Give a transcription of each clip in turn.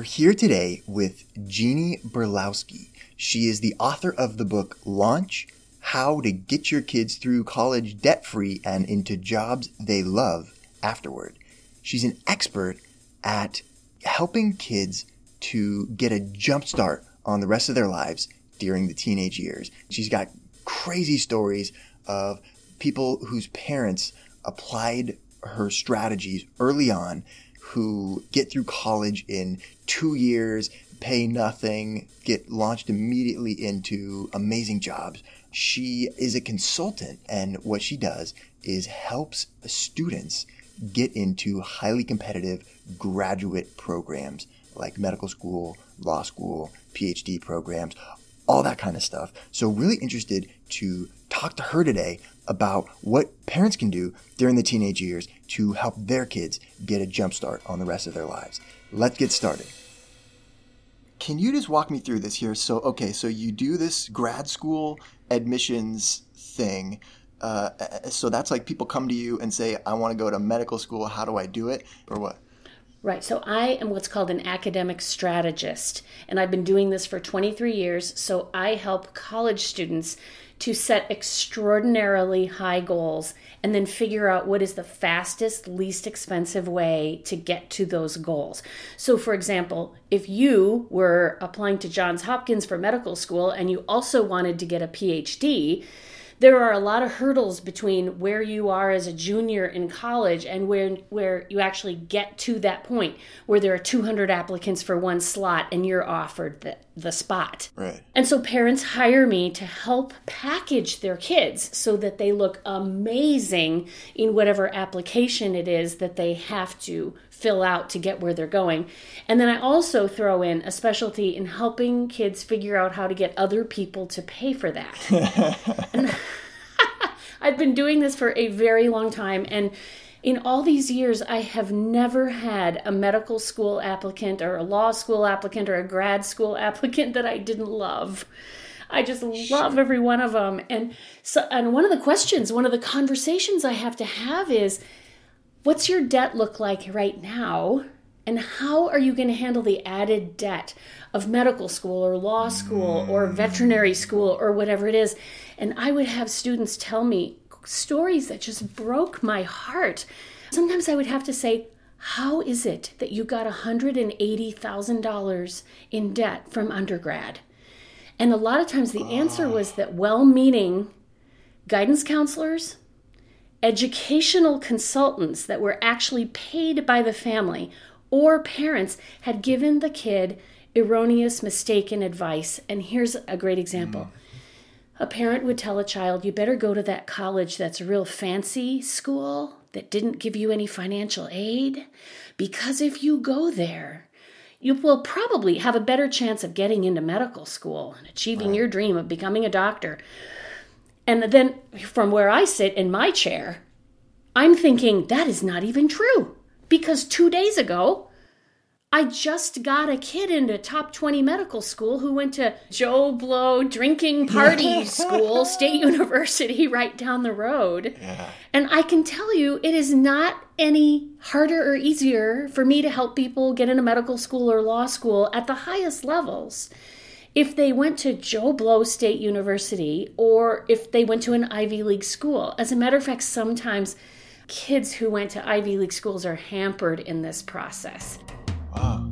We're here today with Jeannie Burlowski. She is the author of the book Launch How to Get Your Kids Through College Debt Free and Into Jobs They Love Afterward. She's an expert at helping kids to get a jump start on the rest of their lives during the teenage years. She's got crazy stories of people whose parents applied her strategies early on who get through college in two years, pay nothing, get launched immediately into amazing jobs. She is a consultant, and what she does is helps students get into highly competitive graduate programs like medical school, law school, PhD programs, all that kind of stuff. So, really interested to talk to her today about what parents can do during the teenage years to help their kids get a jump start on the rest of their lives. Let's get started. Can you just walk me through this here? So, okay, so you do this grad school admissions thing. Uh, so that's like people come to you and say, I want to go to medical school. How do I do it? Or what? Right. So I am what's called an academic strategist, and I've been doing this for 23 years. So I help college students to set extraordinarily high goals and then figure out what is the fastest, least expensive way to get to those goals. So, for example, if you were applying to Johns Hopkins for medical school and you also wanted to get a PhD, there are a lot of hurdles between where you are as a junior in college and where where you actually get to that point where there are 200 applicants for one slot and you're offered the, the spot. Right. And so parents hire me to help package their kids so that they look amazing in whatever application it is that they have to fill out to get where they're going. And then I also throw in a specialty in helping kids figure out how to get other people to pay for that. I've been doing this for a very long time and in all these years, I have never had a medical school applicant or a law school applicant or a grad school applicant that I didn't love. I just love every one of them. And so, and one of the questions, one of the conversations I have to have is, what's your debt look like right now? And how are you going to handle the added debt of medical school or law school or mm. veterinary school or whatever it is? And I would have students tell me stories that just broke my heart. Sometimes I would have to say, How is it that you got $180,000 in debt from undergrad? And a lot of times the answer was that well meaning guidance counselors, educational consultants that were actually paid by the family or parents had given the kid erroneous, mistaken advice. And here's a great example. Mm a parent would tell a child, you better go to that college that's a real fancy school that didn't give you any financial aid, because if you go there, you will probably have a better chance of getting into medical school and achieving wow. your dream of becoming a doctor. And then from where I sit in my chair, I'm thinking that is not even true. Because two days ago, I just got a kid into top 20 medical school who went to Joe Blow drinking party school, State University, right down the road. Yeah. And I can tell you, it is not any harder or easier for me to help people get into medical school or law school at the highest levels if they went to Joe Blow State University or if they went to an Ivy League school. As a matter of fact, sometimes kids who went to Ivy League schools are hampered in this process. Wow.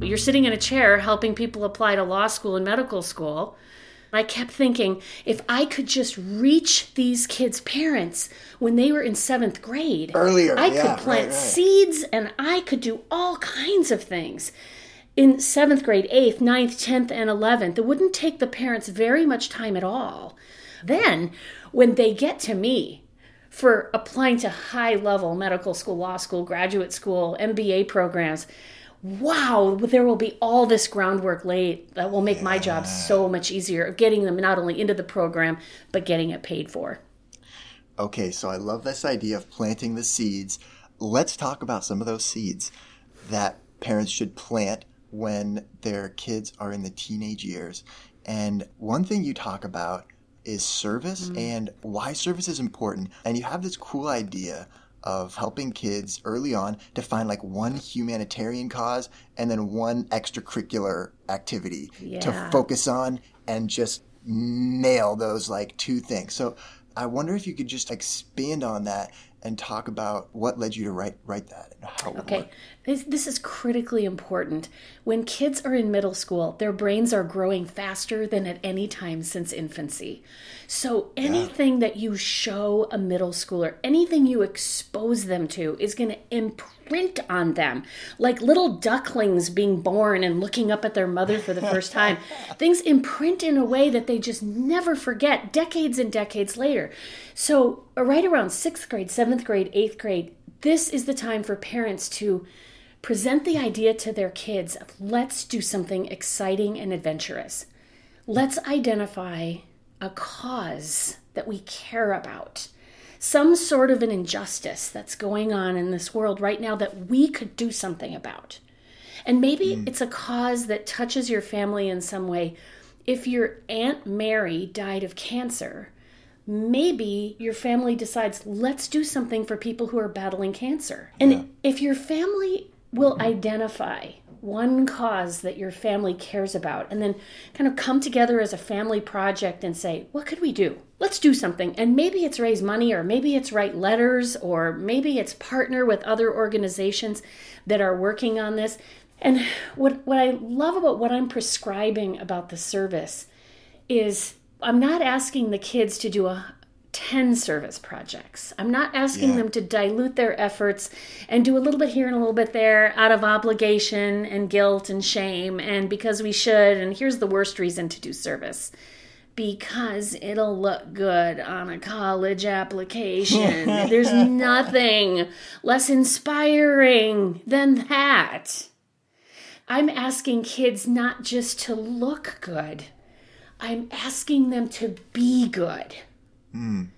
You're sitting in a chair helping people apply to law school and medical school. I kept thinking if I could just reach these kids' parents when they were in seventh grade, earlier, I yeah, could plant right, right. seeds and I could do all kinds of things. in seventh grade, eighth, ninth, 10th, and 11th. It wouldn't take the parents very much time at all. Then, when they get to me for applying to high level medical school, law school, graduate school, MBA programs, wow, there will be all this groundwork laid that will make my job so much easier of getting them not only into the program, but getting it paid for. Okay, so I love this idea of planting the seeds. Let's talk about some of those seeds that parents should plant when their kids are in the teenage years. And one thing you talk about is service mm-hmm. and why service is important. And you have this cool idea of helping kids early on to find like one humanitarian cause and then one extracurricular activity yeah. to focus on and just nail those like two things. So I wonder if you could just expand on that and talk about what led you to write write that and how okay. this, this is critically important. When kids are in middle school their brains are growing faster than at any time since infancy. So anything yeah. that you show a middle schooler anything you expose them to is going to imprint on them. Like little ducklings being born and looking up at their mother for the first time. Things imprint in a way that they just never forget decades and decades later. So right around sixth grade seventh seventh grade, eighth grade, this is the time for parents to present the idea to their kids of let's do something exciting and adventurous. Let's identify a cause that we care about, some sort of an injustice that's going on in this world right now that we could do something about. And maybe mm. it's a cause that touches your family in some way. If your Aunt Mary died of cancer, maybe your family decides, let's do something for people who are battling cancer. And yeah. if your family will identify one cause that your family cares about and then kind of come together as a family project and say, what could we do? Let's do something. And maybe it's raise money, or maybe it's write letters, or maybe it's partner with other organizations that are working on this. And what, what I love about what I'm prescribing about the service is I'm not asking the kids to do a 10 service projects. I'm not asking yeah. them to dilute their efforts and do a little bit here and a little bit there out of obligation and guilt and shame and because we should. And here's the worst reason to do service because it'll look good on a college application. There's nothing less inspiring than that. I'm asking kids not just to look good I'm asking them to be good. Mm.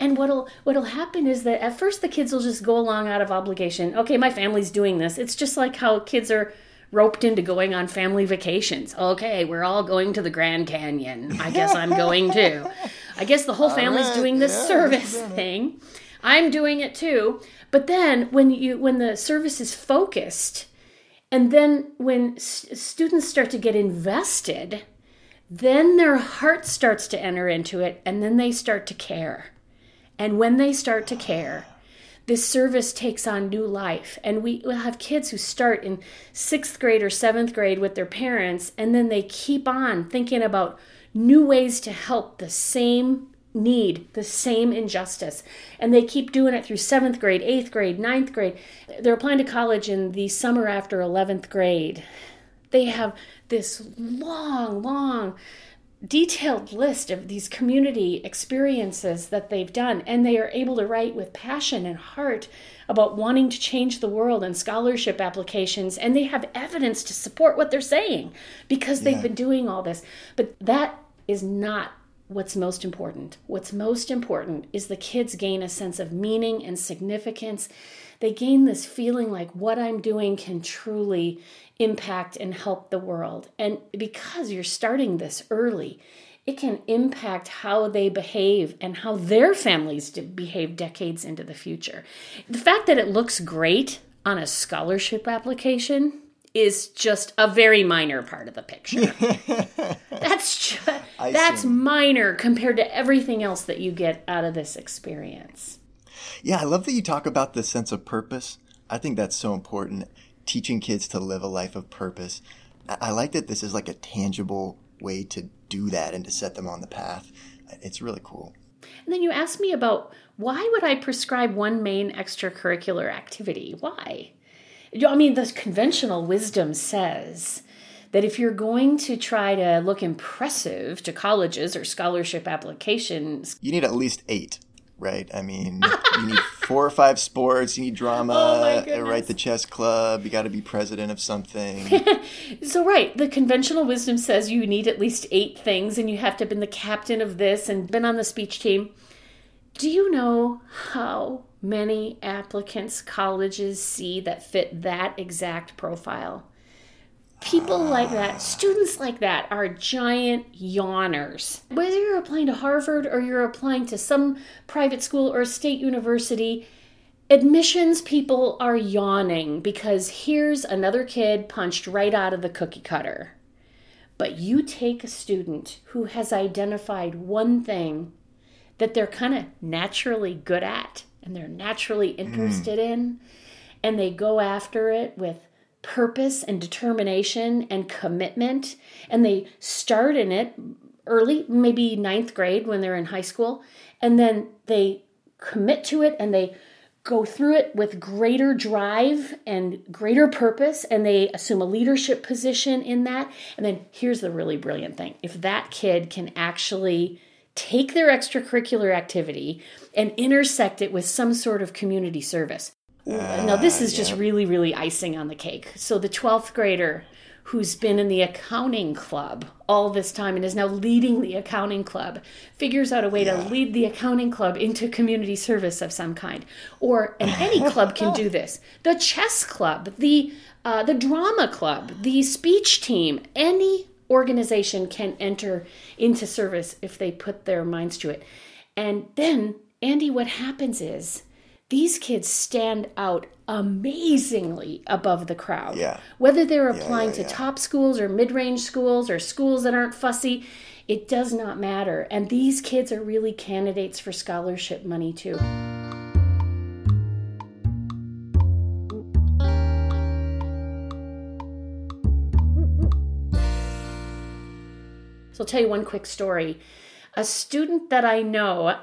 And what'll what'll happen is that at first the kids will just go along out of obligation. Okay, my family's doing this. It's just like how kids are roped into going on family vacations. Okay, we're all going to the Grand Canyon. I guess I'm going too. I guess the whole family's right, doing this yeah, service thing. I'm doing it too. But then when you when the service is focused and then when s- students start to get invested, then their heart starts to enter into it, and then they start to care. And when they start to care, this service takes on new life. And we will have kids who start in sixth grade or seventh grade with their parents, and then they keep on thinking about new ways to help the same need, the same injustice. And they keep doing it through seventh grade, eighth grade, ninth grade. They're applying to college in the summer after 11th grade. They have this long, long, detailed list of these community experiences that they've done, and they are able to write with passion and heart about wanting to change the world and scholarship applications, and they have evidence to support what they're saying because they've yeah. been doing all this. But that is not what's most important. What's most important is the kids gain a sense of meaning and significance. They gain this feeling like what I'm doing can truly impact and help the world. And because you're starting this early, it can impact how they behave and how their families behave decades into the future. The fact that it looks great on a scholarship application is just a very minor part of the picture. that's just, that's see. minor compared to everything else that you get out of this experience. Yeah, I love that you talk about the sense of purpose. I think that's so important teaching kids to live a life of purpose. I like that this is like a tangible way to do that and to set them on the path. It's really cool. And then you asked me about why would I prescribe one main extracurricular activity? Why? I mean, the conventional wisdom says that if you're going to try to look impressive to colleges or scholarship applications, you need at least eight, right? I mean, you need four or five sports, you need drama, Oh, my uh, right? The chess club, you got to be president of something. So, right, the conventional wisdom says you need at least eight things and you have to have been the captain of this and been on the speech team. Do you know how many applicants colleges see that fit that exact profile? People like that, students like that, are giant yawners. Whether you're applying to Harvard or you're applying to some private school or state university, admissions people are yawning because here's another kid punched right out of the cookie cutter. But you take a student who has identified one thing that they're kind of naturally good at and they're naturally hmm. interested in, and they go after it with purpose and determination and commitment, and they start in it early, maybe ninth grade when they're in high school, and then they commit to it and they go through it with greater drive and greater purpose and they assume a leadership position in that. And then here's the really brilliant thing. If that kid can actually take their extracurricular activity and intersect it with some sort of community service. Now this is just really really icing on the cake. So the 12th grader who's been in the accounting club all this time and is now leading the accounting club figures out a way to lead the accounting club into community service of some kind. Or and any club can do this. The chess club the uh, the drama club the speech team any organization can enter into service if they put their minds to it. And then andy what happens is these kids stand out amazingly above the crowd. Yeah. Whether they're applying yeah, to yeah. top schools or mid range schools or schools that aren't fussy, it does not matter. And these kids are really candidates for scholarship money too. So I'll tell you one quick story. A student that I know uh,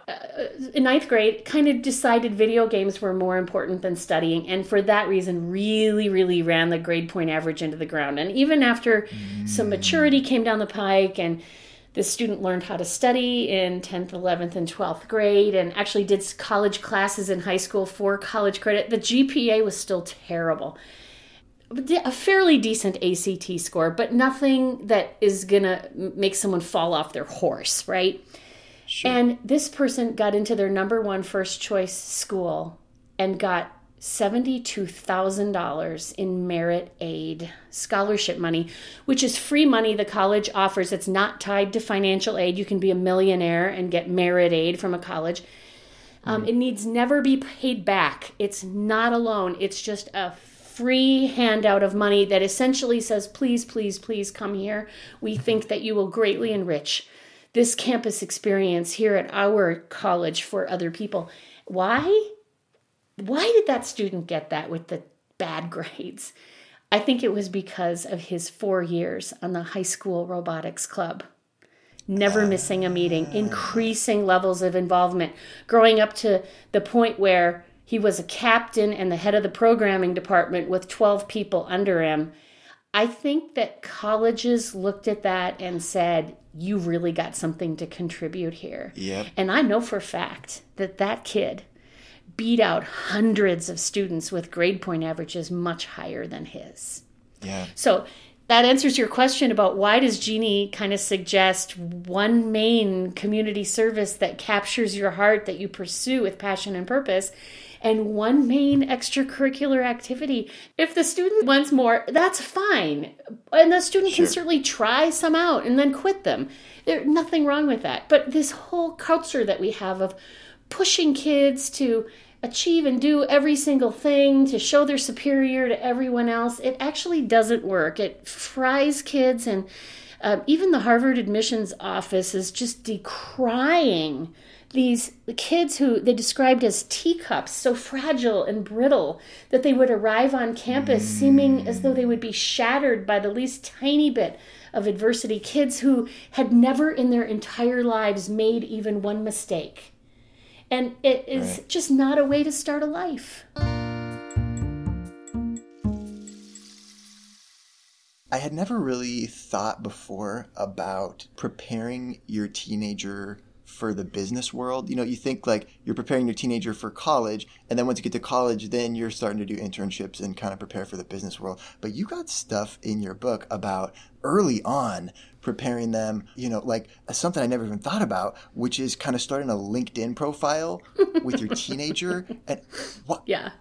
in ninth grade kind of decided video games were more important than studying, and for that reason, really, really ran the grade point average into the ground. And even after some maturity came down the pike, and the student learned how to study in 10th, 11th, and 12th grade, and actually did college classes in high school for college credit, the GPA was still terrible a fairly decent ACT score, but nothing that is gonna make someone fall off their horse, right? And this person got into their number one first choice school and got $72,000 in merit aid scholarship money, which is free money the college offers. It's not tied to financial aid. You can be a millionaire and get merit aid from a college. Um, It needs never be paid back. It's not a loan, it's just a free handout of money that essentially says, please, please, please come here. We think that you will greatly enrich this campus experience here at our college for other people. Why? Why did that student get that with the bad grades? I think it was because of his four years on the high school robotics club. Never missing a meeting, increasing levels of involvement, growing up to the point where he was a captain and the head of the programming department with 12 people under him. I think that colleges looked at that and said, You really got something to contribute here. Yep. And I know for a fact that that kid beat out hundreds of students with grade point averages much higher than his. Yeah. So that answers your question about why does Jeannie kind of suggest one main community service that captures your heart that you pursue with passion and purpose and one main extracurricular activity. If the student wants more, that's fine. And the student Sure. can certainly try some out and then quit them. There's nothing wrong with that. But this whole culture that we have of pushing kids to achieve and do every single thing to show they're superior to everyone else, it actually doesn't work. It fries kids, and um, even the Harvard admissions office is just decrying these kids who they described as teacups, so fragile and brittle that they would arrive on campus seeming as though they would be shattered by the least tiny bit of adversity. Kids who had never in their entire lives made even one mistake. And it is just not a way to start a life. I had never really thought before about preparing your teenager for the business world. You know, you think like you're preparing your teenager for college, and then once you get to college, then you're starting to do internships and kind of prepare for the business world. But you got stuff in your book about early on preparing them, you know, like something I never even thought about, which is kind of starting a LinkedIn profile with your teenager. And what? Yeah.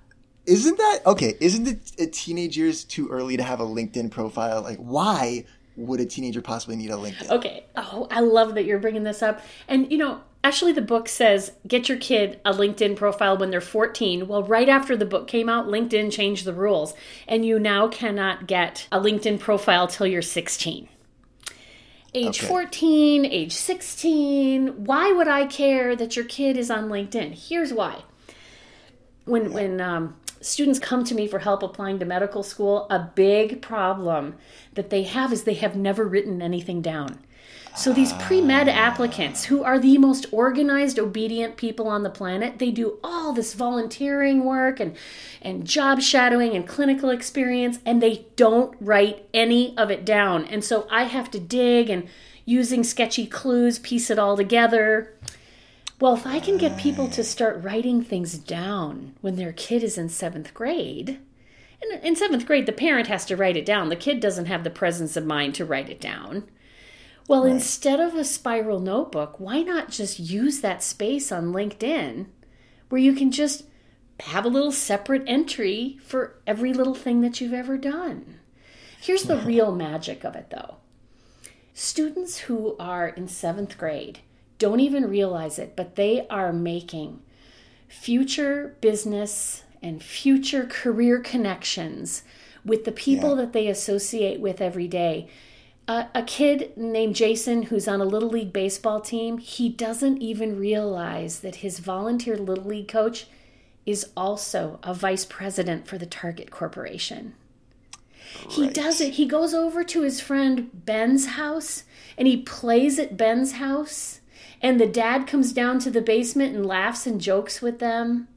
Isn't that okay? Isn't it a teenagers too early to have a LinkedIn profile? Like, why would a teenager possibly need a LinkedIn? Okay. Oh, I love that you're bringing this up. And, you know, actually, the book says get your kid a LinkedIn profile when they're 14. Well, right after the book came out, LinkedIn changed the rules, and you now cannot get a LinkedIn profile till you're 16. Age okay. 14, age 16. Why would I care that your kid is on LinkedIn? Here's why. When, yeah. when, um, students come to me for help applying to medical school, a big problem that they have is they have never written anything down. So these pre-med applicants who are the most organized obedient people on the planet, they do all this volunteering work and and job shadowing and clinical experience and they don't write any of it down. And so I have to dig and using sketchy clues piece it all together. Well, if I can get people to start writing things down when their kid is in seventh grade, and in seventh grade, the parent has to write it down. The kid doesn't have the presence of mind to write it down. Well, right. instead of a spiral notebook, why not just use that space on LinkedIn where you can just have a little separate entry for every little thing that you've ever done? Here's the real magic of it, though. Students who are in seventh grade don't even realize it, but they are making future business and future career connections with the people yeah. that they associate with every day. Uh, a kid named Jason who's on a Little League baseball team, he doesn't even realize that his volunteer Little League coach is also a vice president for the Target Corporation. Right. He does it. He goes over to his friend Ben's house and he plays at Ben's house and the dad comes down to the basement and laughs and jokes with them.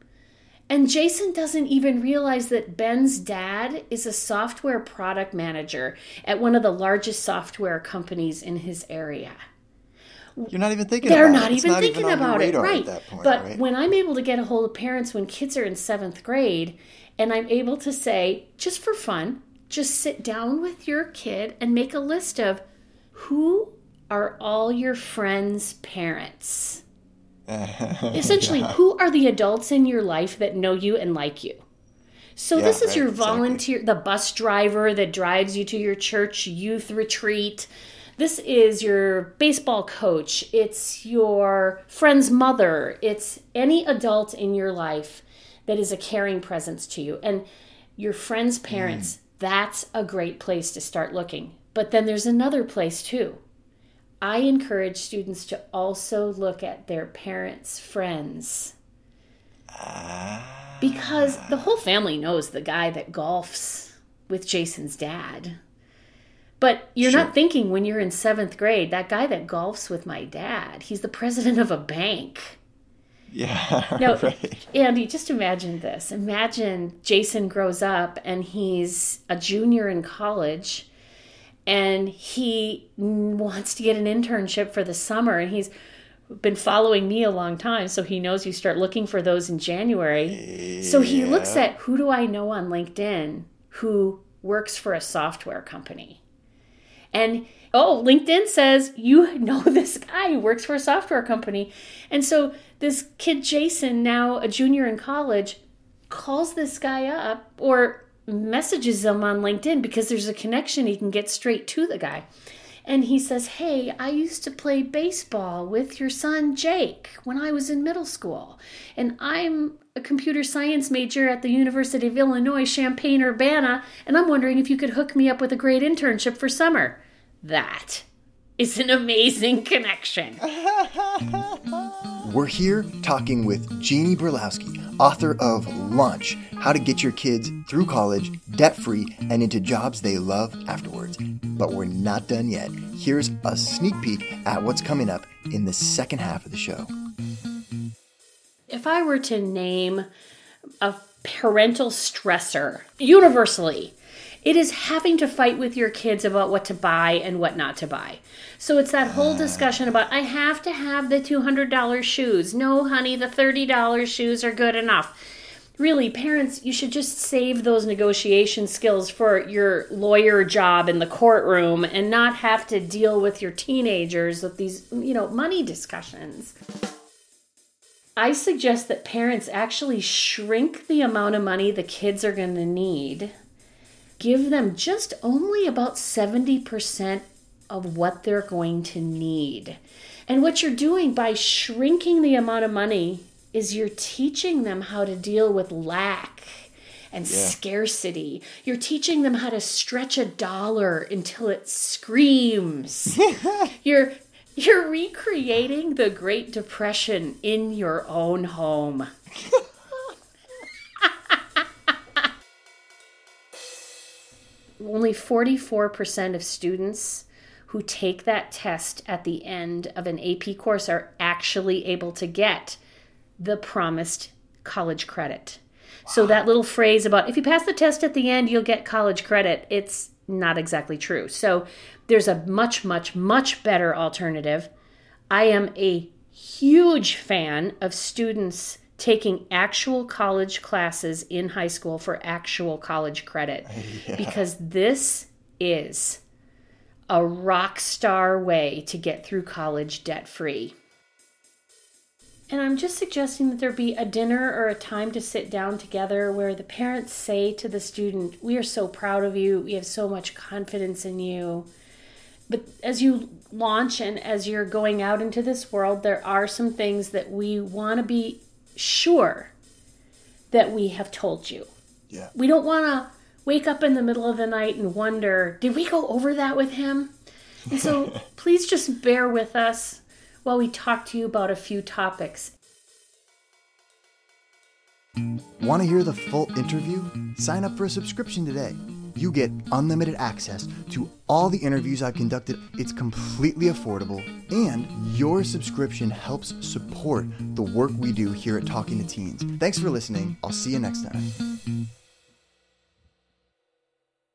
And Jason doesn't even realize that Ben's dad is a software product manager at one of the largest software companies in his area. You're not even thinking They're about not it. even not thinking even about it. Right. Point, but right? when I'm able to get a hold of parents when kids are in seventh grade, and I'm able to say, just for fun, just sit down with your kid and make a list of who are all your friends' parents? Essentially, yeah. who are the adults in your life that know you and like you? So yeah, this is right, your volunteer, exactly. the bus driver that drives you to your church youth retreat. This is your baseball coach. It's your friend's mother. It's any adult in your life that is a caring presence to you. And your friend's parents, mm. that's a great place to start looking. But then there's another place too. I encourage students to also look at their parents' friends. Because the whole family knows the guy that golfs with Jason's dad. But you're sure. not thinking when you're in seventh grade, that guy that golfs with my dad, he's the president of a bank. Yeah. Now, right. Andy, just imagine this. Imagine Jason grows up and he's a junior in college and he wants to get an internship for the summer and he's been following me a long time so he knows you start looking for those in January. Yeah. So he looks at who do I know on LinkedIn who works for a software company. And oh, LinkedIn says you know this guy who works for a software company. And so this kid Jason, now a junior in college, calls this guy up or messages them on LinkedIn because there's a connection he can get straight to the guy. And he says, Hey, I used to play baseball with your son Jake when I was in middle school. And I'm a computer science major at the University of Illinois, Champaign Urbana, and I'm wondering if you could hook me up with a great internship for summer. That is an amazing connection. We're here talking with Jeannie Burlowski, author of Launch How to Get Your Kids Through College Debt Free and into Jobs They Love Afterwards. But we're not done yet. Here's a sneak peek at what's coming up in the second half of the show. If I were to name a parental stressor universally, It is having to fight with your kids about what to buy and what not to buy. So it's that whole discussion about I have to have the $200 shoes. No, honey, the $30 shoes are good enough. Really, parents, you should just save those negotiation skills for your lawyer job in the courtroom and not have to deal with your teenagers with these, you know, money discussions. I suggest that parents actually shrink the amount of money the kids are going to need, give them just only about 70% of what they're going to need. And what you're doing by shrinking the amount of money is you're teaching them how to deal with lack and yeah. scarcity. You're teaching them how to stretch a dollar until it screams. you're you're recreating the Great Depression in your own home. Only 44% of students who take that test at the end of an AP course are actually able to get the promised college credit. Wow. So that little phrase about if you pass the test at the end, you'll get college credit, it's not exactly true. So there's a much, much, much better alternative. I am a huge fan of students taking actual college classes in high school for actual college credit yeah. because this is a rock star way to get through college debt free. And I'm just suggesting that there be a dinner or a time to sit down together where the parents say to the student, We are so proud of you. We have so much confidence in you. But as you launch and as you're going out into this world, there are some things that we want to be sure that we have told you. Yeah. We don't want to wake up in the middle of the night and wonder, did we go over that with him? And so please just bear with us while we talk to you about a few topics. Want to hear the full interview? Sign up for a subscription today. You get unlimited access to all the interviews I've conducted. It's completely affordable, and your subscription helps support the work we do here at Talking to Teens. Thanks for listening. I'll see you next time.